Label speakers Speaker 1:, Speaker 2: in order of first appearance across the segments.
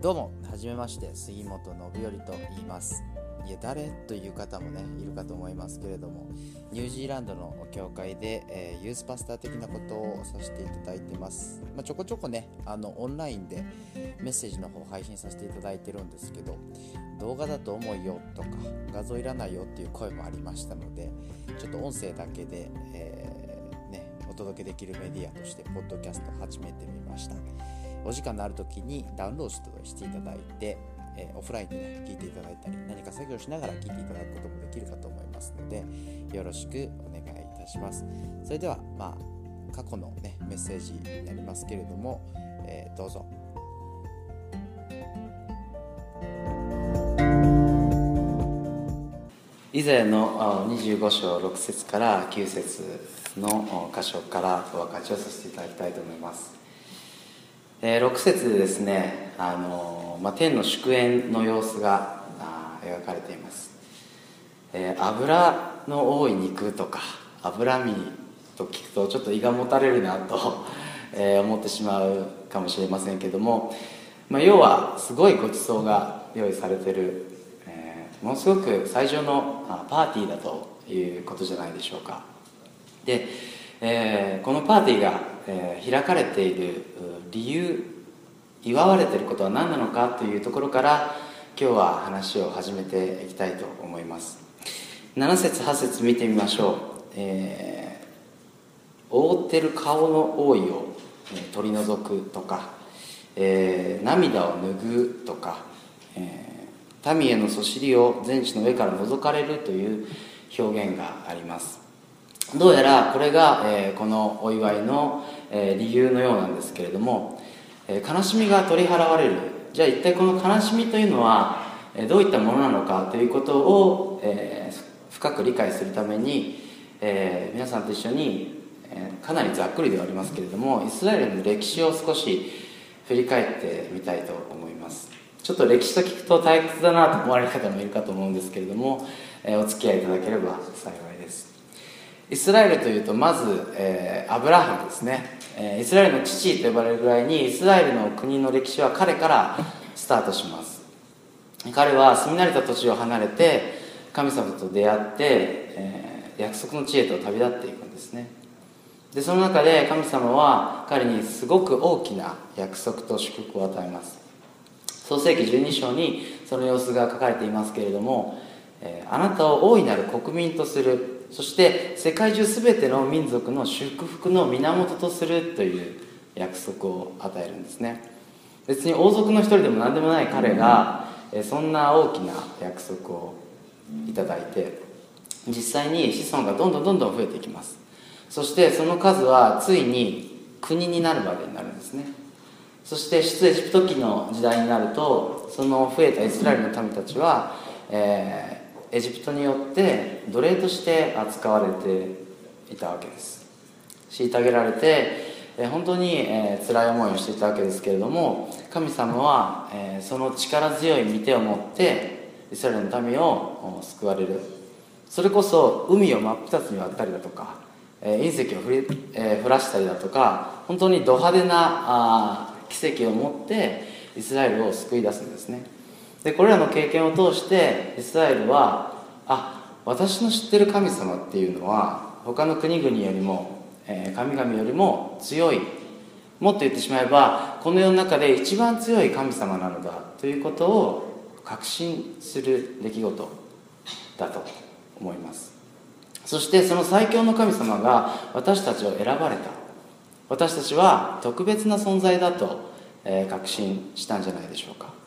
Speaker 1: どうもはじめまして杉本信頼と言います。いや誰という方もねいるかと思いますけれどもニュージーランドの教会で、えー、ユースパスター的なことをさせていただいてます、まあ、ちょこちょこねあのオンラインでメッセージの方配信させていただいてるんですけど動画だと重いよとか画像いらないよっていう声もありましたのでちょっと音声だけで、えー、ね、お届けできるメディアとしてポッドキャスト始めてみました。お時間のある時にダウンロードしていただいてえー、オフラインでね聞いていただいたり何か作業しながら聞いていただくこともできるかと思いますのでよろしくお願いいたします。それではまあ過去のねメッセージになりますけれども、えー、どうぞ。以前の25章6節から9節の箇所からお分かちをさせていただきたいと思います。えー、6節でですね、あのまあ、天の祝宴の様子が描かれています、えー、油の多い肉とか脂身と聞くとちょっと胃がもたれるなと、えー、思ってしまうかもしれませんけども、まあ、要はすごいごちそうが用意されてる、えー、ものすごく最初のパーティーだということじゃないでしょうか。で、えー、このパーティーが、え、開かれている理由祝われていることは何なのかというところから今日は話を始めていきたいと思います。7節8節見てみましょう、えー、覆ってる顔の覆いを取り除くとか、えー、涙を拭うとか、えー、民へのそしりを全地の上から覗かれるという表現があります。どうやらこれが、えー、このお祝いの、えー、理由のようなんですけれども、えー、悲しみが取り払われる。じゃあ一体この悲しみというのは、えどういったものなのかということを、え深く理解するために、え皆さんと一緒に、えかなりざっくりではありますけれどもイスラエルの歴史を少し振り返ってみたいと思います。ちょっと歴史と聞くと退屈だなと思われる方もいるかと思うんですけれども、えお付き合いいただければ幸いです。イスラエルというとまず、えー、アブラハムですね、えー、イスラエルの父と呼ばれるぐらいにイスラエルの国の歴史は彼からスタートします。彼は住み慣れた土地を離れて神様と出会って、えー、約束の地へと旅立っていくんですね。でその中で神様は彼にすごく大きな約束と祝福を与えます。創世紀12章にその様子が書かれていますけれども、えー、あなたを大いなる国民とするそして世界中全ての民族の祝福の源とするという約束を与えるんですね。別に王族の一人でも何でもない彼がそんな大きな約束をいただいて実際に子孫がどんどんどんどん増えていきます。そしてその数はついに国になるまでになるんですね。そして出エジプト期の時代になるとその増えたイスラエルの民たちは、えエジプトによって奴隷として扱われていたわけです。虐げられて本当に、え、辛い思いをしていたわけですけれども神様は、その力強い御手を持ってイスラエルの民を救われる。それこそ海を真っ二つに割ったりだとか、隕石を降り、降らしたりだとか本当にド派手な奇跡を持ってイスラエルを救い出すんですね。でこれらの経験を通してイスラエルはあ私の知ってる神様っていうのは他の国々よりも、えー、神々よりも強い。もっと言ってしまえばこの世の中で一番強い神様なのだということを確信する出来事だと思います。そしてその最強の神様が私たちを選ばれた。私たちは特別な存在だと、えー、確信したんじゃないでしょうか。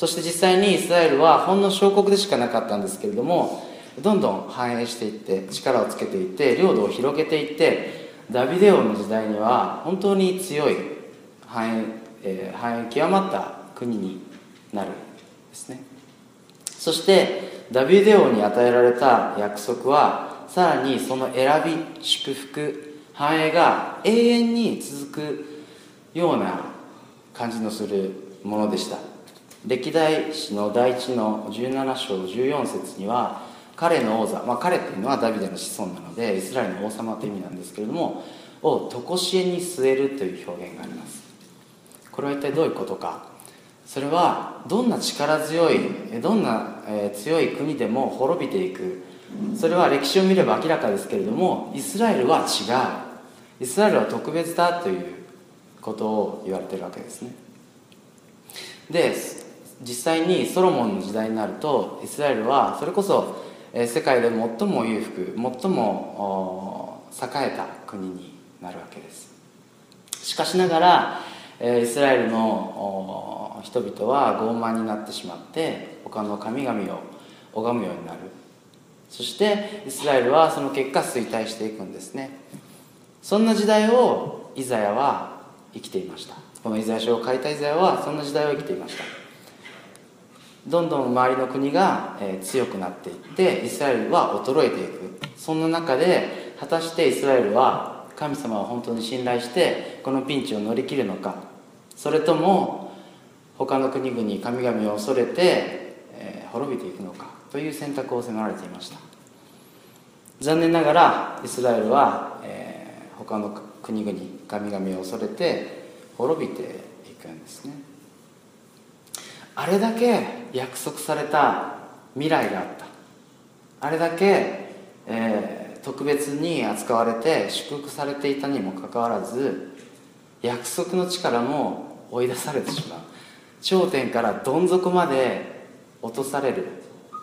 Speaker 1: そして実際にイスラエルはほんの小国でしかなかったんですけれどもどんどん繁栄していって力をつけていって領土を広げていってダビデ王の時代には本当に強い繁栄,、えー、繁栄極まった国になるんですね。そしてダビデ王に与えられた約束はさらにその選び祝福繁栄が永遠に続くような感じのするものでした。歴代史の第一の17章14節には彼の王座、まあ、彼っていうのはダビデの子孫なのでイスラエルの王様という意味なんですけれどもを常しえに据えるという表現があります。これは一体どういうことか。それはどんな力強いどんな、強い国でも滅びていく。それは歴史を見れば明らかですけれどもイスラエルは違う。イスラエルは特別だということを言われてるわけですね。で実際にソロモンの時代になるとイスラエルはそれこそ世界で最も裕福最も栄えた国になるわけです。しかしながらイスラエルの人々は傲慢になってしまって他の神々を拝むようになる。そしてイスラエルはその結果衰退していくんですね。そんな時代をイザヤは生きていました。このイザヤ書を書いたイザヤはそんな時代を生きていました。どんどん周りの国が、え強くなっていってイスラエルは衰えていく。そんな中で果たしてイスラエルは神様を本当に信頼してこのピンチを乗り切るのか。それとも他の国々神々を恐れて、え、滅びていくのか。という選択を迫られていました。残念ながらイスラエルは、え、他の国々神々を恐れて滅びていくんですね。あれだけ約束された未来があった。あれだけ、えー、特別に扱われて祝福されていたにもかかわらず約束の地からも追い出されてしまう。頂点からどん底まで落とされる。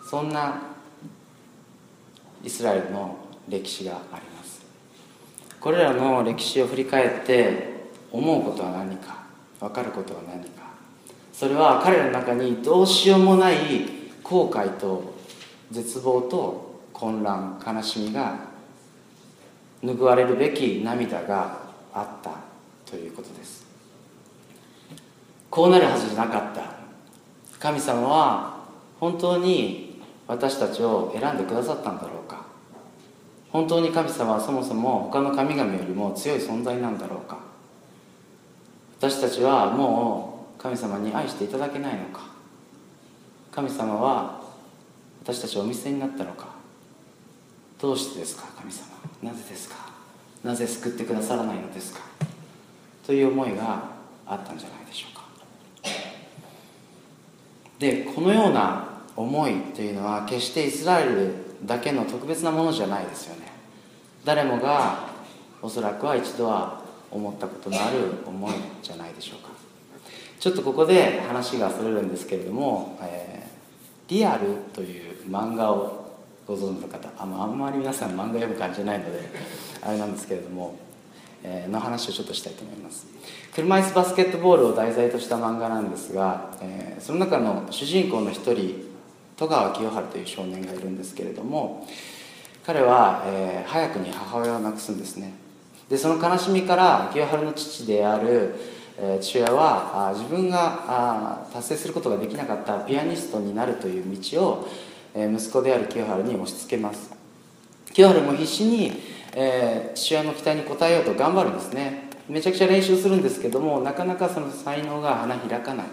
Speaker 1: そんなイスラエルの歴史があります。これらの歴史を振り返って思うことは何か分かることは何か。それは彼らの中にどうしようもない後悔と絶望と混乱悲しみが拭われるべき涙があったということです。こうなるはずじゃなかった。神様は本当に私たちを選んでくださったんだろうか。本当に神様はそもそも他の神々よりも強い存在なんだろうか。私たちはもう神様に愛していただけないのか？神様は私たちをお見捨てになったのか？どうしてですか？神様。なぜですか？なぜ救ってくださらないのですか？という思いがあったんじゃないでしょうか。でこのような思いというのは決してイスラエルだけの特別なものじゃないですよね。誰もがおそらくは一度は思ったことのある思いじゃないでしょうか。ちょっとここで話がそれるんですけれども「えー、リアル」という漫画をご存知の方ああんまり皆さん漫画読む感じないので あれなんですけれどもえの話をちょっとしたいと思います。車椅子バスケットボールを題材とした漫画なんですが、えー、その中の主人公の一人戸川清春という少年がいるんですけれども彼は、えー、早くに母親を亡くすんですね。でその悲しみから清春の父である、え、父親は自分が達成することができなかったピアニストになるという道を、え、息子である清春に押し付けます。清春も必死にえ、父親の期待に応えようと頑張るんですね。めちゃくちゃ練習するんですけどもなかなかその才能が花開かない。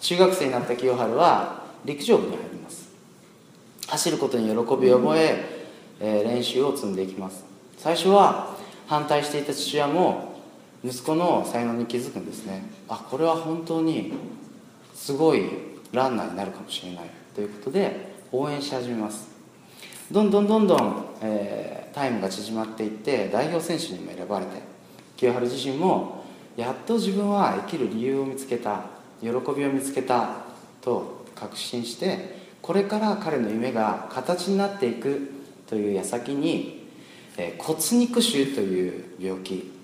Speaker 1: 中学生になった清春は陸上部に入ります。走ることに喜びを覚ええ、練習を積んでいきます。最初は反対していた父親も息子の才能に気づくんですね。あこれは本当にすごいランナーになるかもしれないということで応援し始めます。どんどんどんどん、えー、タイムが縮まっていって代表選手にも選ばれて清原自身もやっと自分は生きる理由を見つけた喜びを見つけたと確信してこれから彼の夢が形になっていくという矢先に、えー、骨肉腫という病気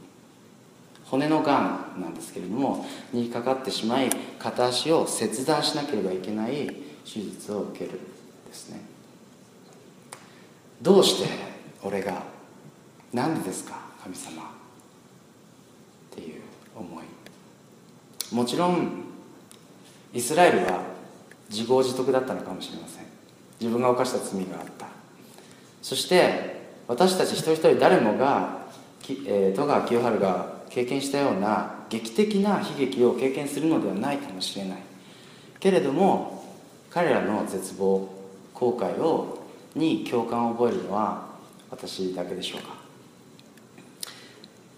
Speaker 1: 骨のがんなんですけれどもにかかってしまい片足を切断しなければいけない手術を受けるですね。どうして俺が何でですか神様？っていう思い。もちろんイスラエルは自業自得だったのかもしれません。自分が犯した罪があった。そして私たち一人一人誰もが、えー、戸川清春が経験したような劇的な悲劇を経験するのではないかもしれない。けれども彼らの絶望後悔をに共感を覚えるのは私だけでしょうか。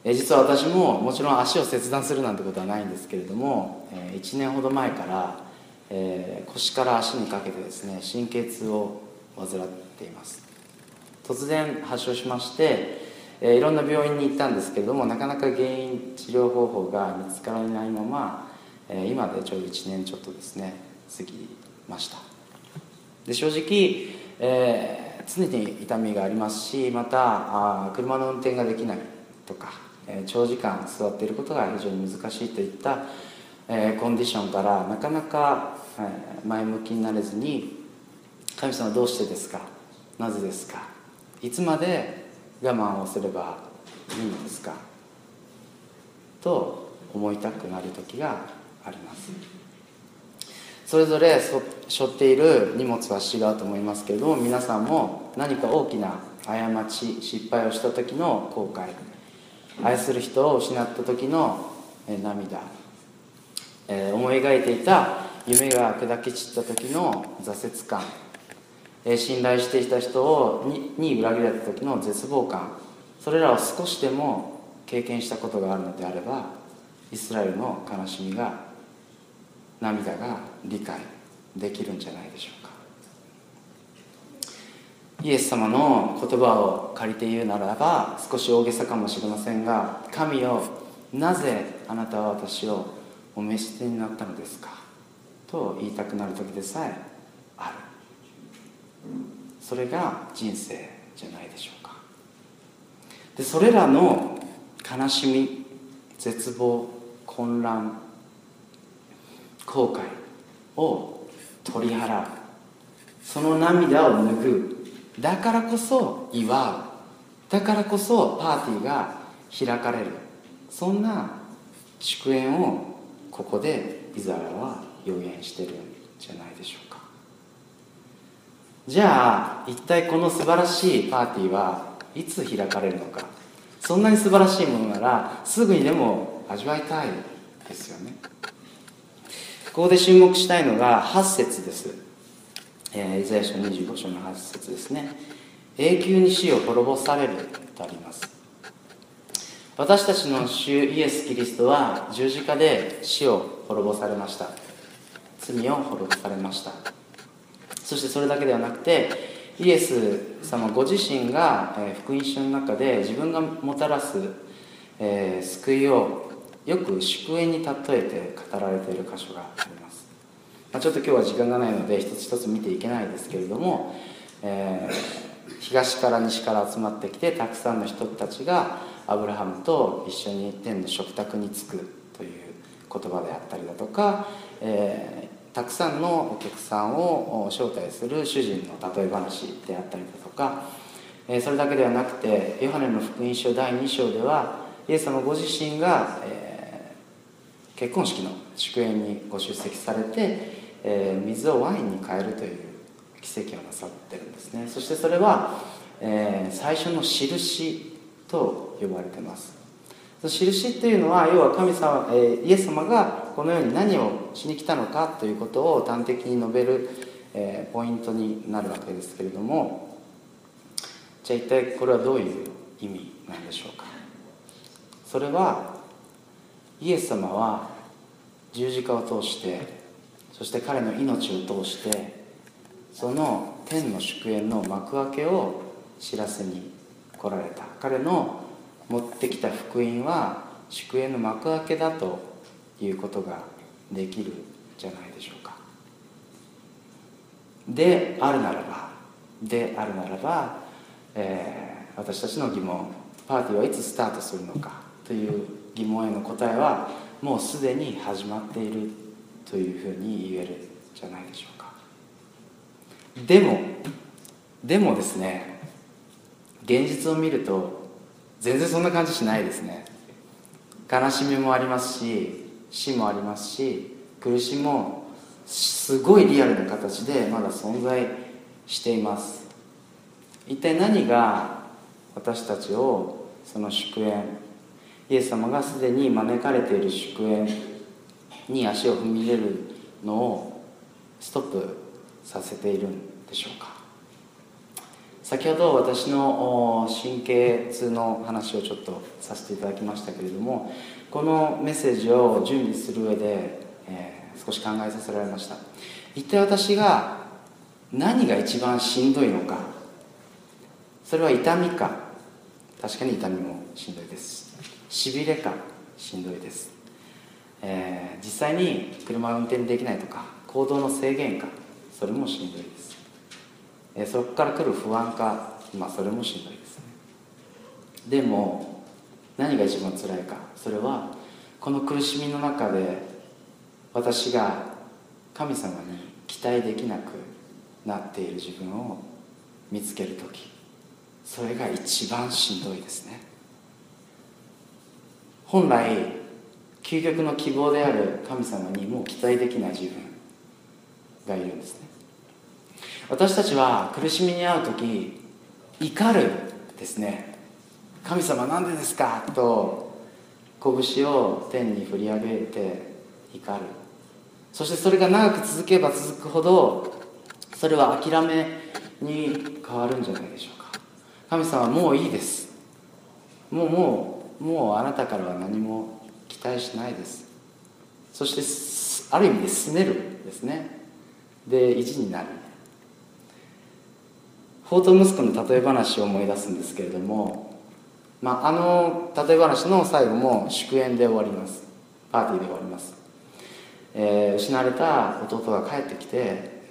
Speaker 1: え実は私ももちろん足を切断するなんてことはないんですけれどもえ1年ほど前からえ腰から足にかけてですね神経痛を患っています。突然発症しましてえいろんな病院に行ったんですけれどもなかなか原因治療方法が見つからないままえ今でちょうど1年ちょっとですね過ぎました。で正直、えー、常に痛みがありますしまたあ車の運転ができないとかえ長時間座っていることが非常に難しいといったえコンディションからなかなかえ前向きになれずに神様どうしてですか？なぜですか？いつまで我慢をすればいいのですか？と思いたくなる時があります。それぞれ背負っている荷物は違うと思いますけれども皆さんも何か大きな過ち失敗をした時の後悔愛する人を失った時の涙、え、思い描いていた夢が砕け散った時の挫折感、信頼していた人をに裏切られた時の絶望感。それらを少しでも経験したことがあるのであればイスラエルの悲しみが涙が理解できるんじゃないでしょうか。イエス様の言葉を借りて言うならば少し大げさかもしれませんが神よなぜあなたは私をお召しになったのですか？と言いたくなる時でさえそれが人生じゃないでしょうか。でそれらの悲しみ絶望混乱後悔を取り払うその涙を拭うだからこそ祝うだからこそパーティーが開かれる。そんな祝宴をここでイザヤは予言してるんじゃないでしょうか。じゃあ一体この素晴らしいパーティーはいつ開かれるのか。そんなに素晴らしいものならすぐにでも味わいたいですよね。ここで注目したいのが8節です。えー、イザヤ書25章の8節ですね。永久に死を滅ぼされるとあります。私たちの主イエス・キリストは十字架で死を滅ぼされました。罪を滅ぼされました。そしてそれだけではなくてイエス様ご自身が、福音書の中で自分がもたらす、え、救いをよく祝宴に例えて語られている箇所があります。まあ、ちょっと今日は時間がないので一つ一つ見ていけないですけれども、えー、東から西から集まってきてたくさんの人たちがアブラハムと一緒に天の食卓に着くという言葉であったりだとか、え、たくさんのお客さんを招待する主人の例え話であったりだとか、それだけではなくてヨハネの福音書第2章ではイエス様ご自身が、え、結婚式の祝宴にご出席されてえ、水をワインに変えるという奇跡をなさってるんですね。そしてそれは、え、最初の印と呼ばれてます。印っていうのは要は神様、えー、イエス様がこの世に何をしに来たのかということを端的に述べる、えー、ポイントになるわけですけれども。じゃあ一体これはどういう意味なんでしょうか。それはイエス様は十字架を通してそして彼の命を通してその天の祝宴の幕開けを知らせに来られた。彼の持ってきた福音は祝宴の幕開けだということができるじゃないでしょうか。であるならばであるならば、えー、私たちの疑問パーティーはいつスタートするのかという疑問への答えはもうすでに始まっているというふうに言えるじゃないでしょうか。でもでもですね現実を見ると全然そんな感じしないですね。悲しみもありますし死もありますし苦しみもすごいリアルな形でまだ存在しています。一体何が私たちをその祝宴イエス様がすでに招かれている祝宴に足を踏み入れるのをストップさせているんでしょうか？先ほど私の神経痛の話をちょっとさせていただきましたけれどもこのメッセージを準備する上で、えー、少し考えさせられました。一体私が何が一番しんどいのかそれは痛みか確かに痛みもしんどいです。しびれかしんどいです、えー、実際に車を運転できないとか行動の制限かそれもしんどいです。えそこから来る不安か、まあ、それもしんどいですね。でも何が一番辛いか。それはこの苦しみの中で私が神様に期待できなくなっている自分を見つける時。それが一番しんどいですね。本来究極の希望である神様にもう期待できない自分がいるんですね。私たちは苦しみに遭う時怒るですね。神様なんでですか？と拳を天に振り上げて怒る。そしてそれが長く続けば続くほどそれは諦めに変わるんじゃないでしょうか。神様もういいです。もうもうもうあなたからは何も期待しないです。そしてある意味で拗ねるですね。で意地になる。法と息子の例え話を思い出すんですけれども、まあ、あの例え話の最後も祝宴で終わります。パーティーで終わります、えー、失われた弟が帰ってきて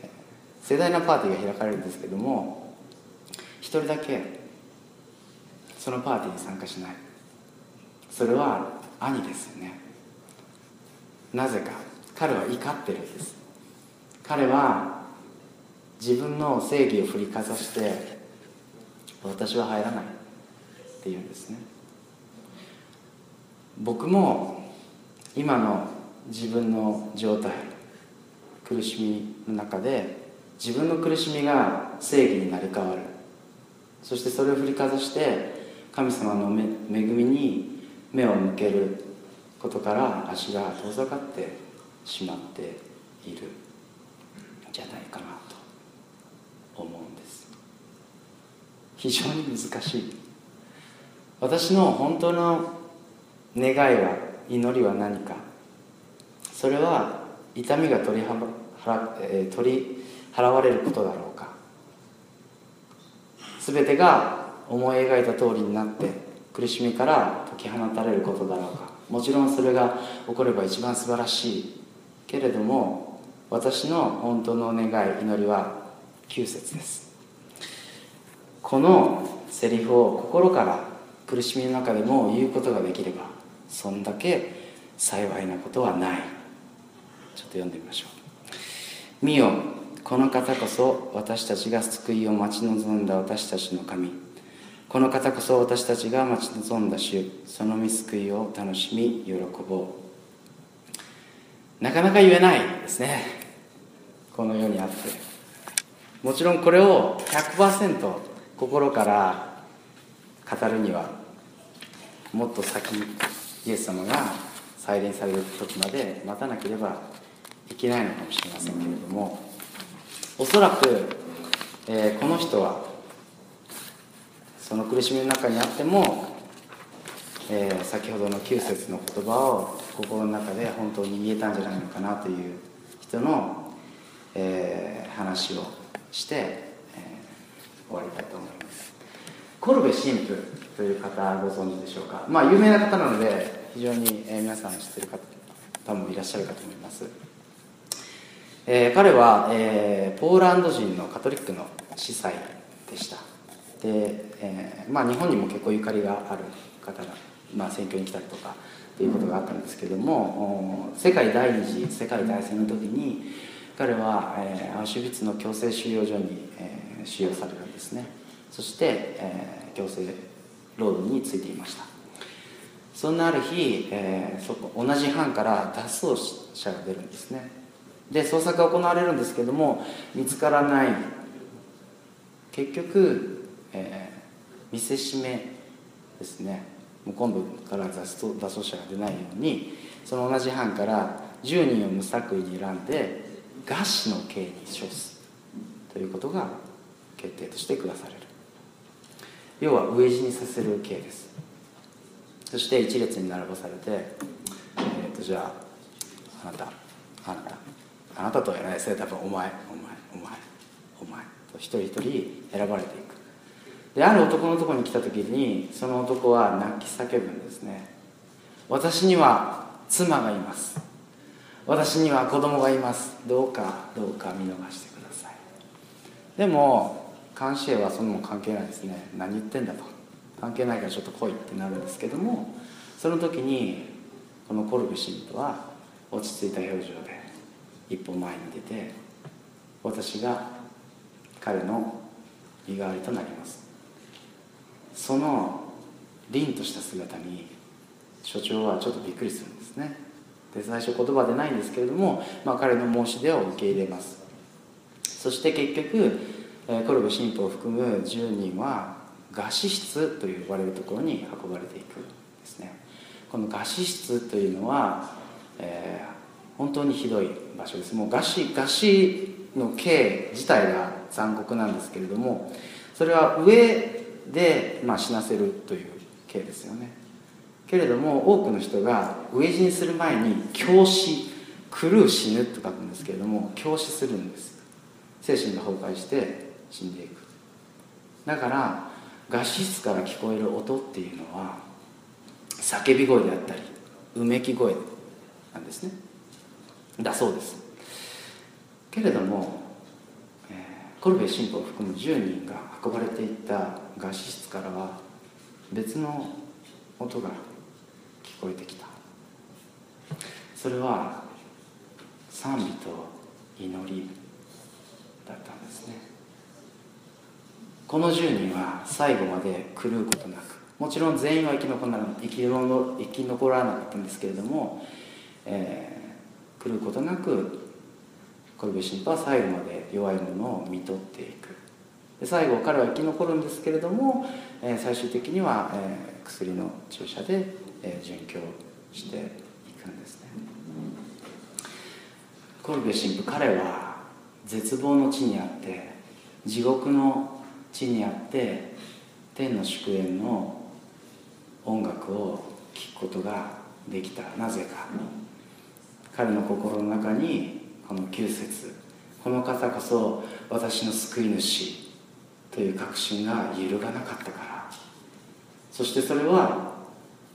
Speaker 1: 盛大なパーティーが開かれるんですけども一人だけそのパーティーに参加しない。それは兄ですよね。なぜか。彼は怒ってるんです。彼は自分の正義を振りかざして私は入らない。っていうんですね。僕も今の自分の状態苦しみの中で自分の苦しみが正義になり変わる。そしてそれを振りかざして神様の恵みに目を向ける。ことから足が遠ざかってしまっている。んじゃないかな。思うんです。非常に難しい。私の本当の願いは祈りは何か。それは痛みが取り払,、えー、取り払われることだろうか。全てが思い描いた通りになって苦しみから解き放たれることだろうか。もちろんそれが起これば一番素晴らしい。けれども私の本当の願い祈りは9節です。このセリフを心から苦しみの中でも言うことができればそんだけ幸いなことはない。ちょっと読んでみましょう「見よこの方こそ私たちが救いを待ち望んだ私たちの神。この方こそ私たちが待ち望んだ主。その見救いを楽しみ喜ぼう。なかなか言えないですね。この世にあって。もちろんこれを100%心から語るにはもっと先イエス様が再臨される時まで待たなければいけないのかもしれませんけれどもおそらく、えー、この人はその苦しみの中にあっても、えー、先ほどの9節の言葉を心の中で本当に言えたんじゃないのかなという人の、えー、話をして、えー、終わりたいと思います。コルベ神父という方ご存知でしょうか？まあ有名な方なので非常に、え、皆さん知ってる方もいらっしゃるかと思います、えー、彼は、えー、ポーランド人のカトリックの司祭でした。で、えーまあ、日本にも結構ゆかりがある方が、まあ、選挙に来たりとかっていうことがあったんですけども世界第二次世界大戦の時に彼は、えー、アウシュビッツの強制収容所に、えー、収容されるんですね。そして、えー、強制労働についていました。そんなある日、えー、そこ同じ班から脱走者が出るんですね。で捜索が行われるんですけども見つからない。結局、えー、見せしめですね。もう今度から脱走者が出ないようにその同じ班から10人を無作為に選んで餓死の刑に処すということが決定として下される。要は飢え死にさせる刑です。そして一列に並ばされて、えー、とじゃああなたあなたあなたとは言わないですね多分お前お前お前お前と一人一人選ばれていく。である男のとこに来た時にその男は泣き叫ぶんですね。私には妻がいます。私には子供がいます。どうかどうか見逃してください。でも監視はそんなも関係ないですね。何言ってんだと。関係ないからちょっと来いってなるんですけどもその時にこのコルブ神父は落ち着いた表情で一歩前に出て私が彼の身代わりとなります。その凛とした姿に所長はちょっとびっくりするんですね。で最初言葉でないんですけれども、まあ、彼の申し出を受け入れます。そして結局コルブ神父を含む10人は餓死室と呼ばれるところに運ばれていくんですね。この餓死室というのは、えー、本当にひどい場所です。もう餓死餓死の刑自体が残酷なんですけれどもそれは上で、まあ、死なせるという刑ですよね。けれども多くの人が飢え死にする前に教死狂う死ぬと書くんですけれども教死するんです。精神が崩壊して死んでいく。だから餓死室から聞こえる音っていうのは叫び声であったりうめき声なんですね。だそうです。けれども、コルベ神父を含む10人が運ばれていった餓死室からは別の音がこえてきた。それは賛美と祈りだったんですね。この10人は最後まで狂うことなくもちろん全員は生き残らな生き生き残らなかったんですけれども、えー、狂うことなくコルベ神父は最後まで弱いものを見とっていく。で最後彼は生き残るんですけれども、えー、最終的には、えー、薬の注射で、殉教していくんですね。コルベ神父彼は絶望の地にあって地獄の地にあって天の祝宴の音楽を聴くことができた。なぜか彼の心の中にこの9節この方こそ私の救い主という確信が揺るがなかったから。そしてそれは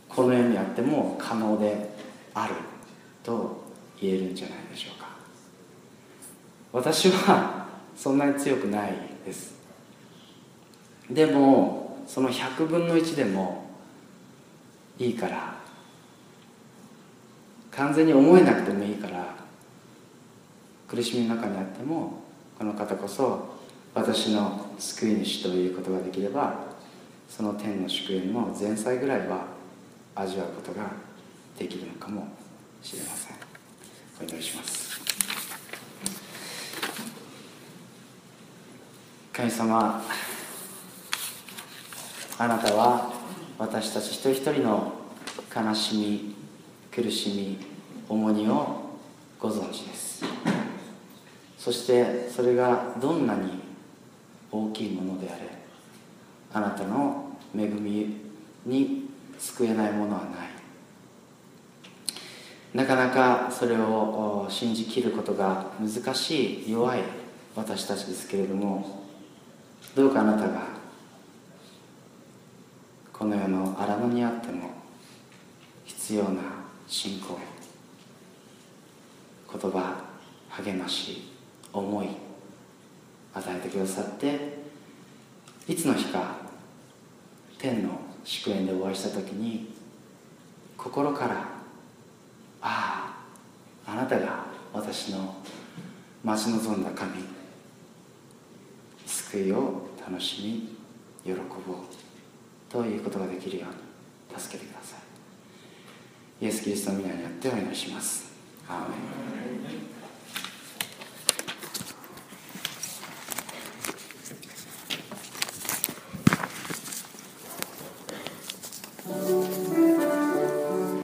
Speaker 1: この世にあっても可能であると言えるんじゃないでしょうか。私はそんなに強くないです。でもその100分の1でもいいから完全に思えなくてもいいから苦しみの中にあってもこの方こそ私の救い主ということができればその天の祝宴の前菜ぐらいは味わうことができるのかもしれません。お祈りします。神様あなたは私たち一人一人の悲しみ苦しみ重荷をご存知です。そしてそれがどんなに大きいものであれあなたの恵みに救えないものはない。なかなかそれを信じきることが難しい弱い私たちですけれどもどうかあなたがこの世の荒野にあっても必要な信仰言葉励まし思い与えてくださっていつの日か天の祝宴でお会いした時に心から「あああなたが私の待ち望んだ神救いを楽しみ喜ぼう」ということができるように助けてください。イエス・キリストの皆によってお祈りします。アーメン。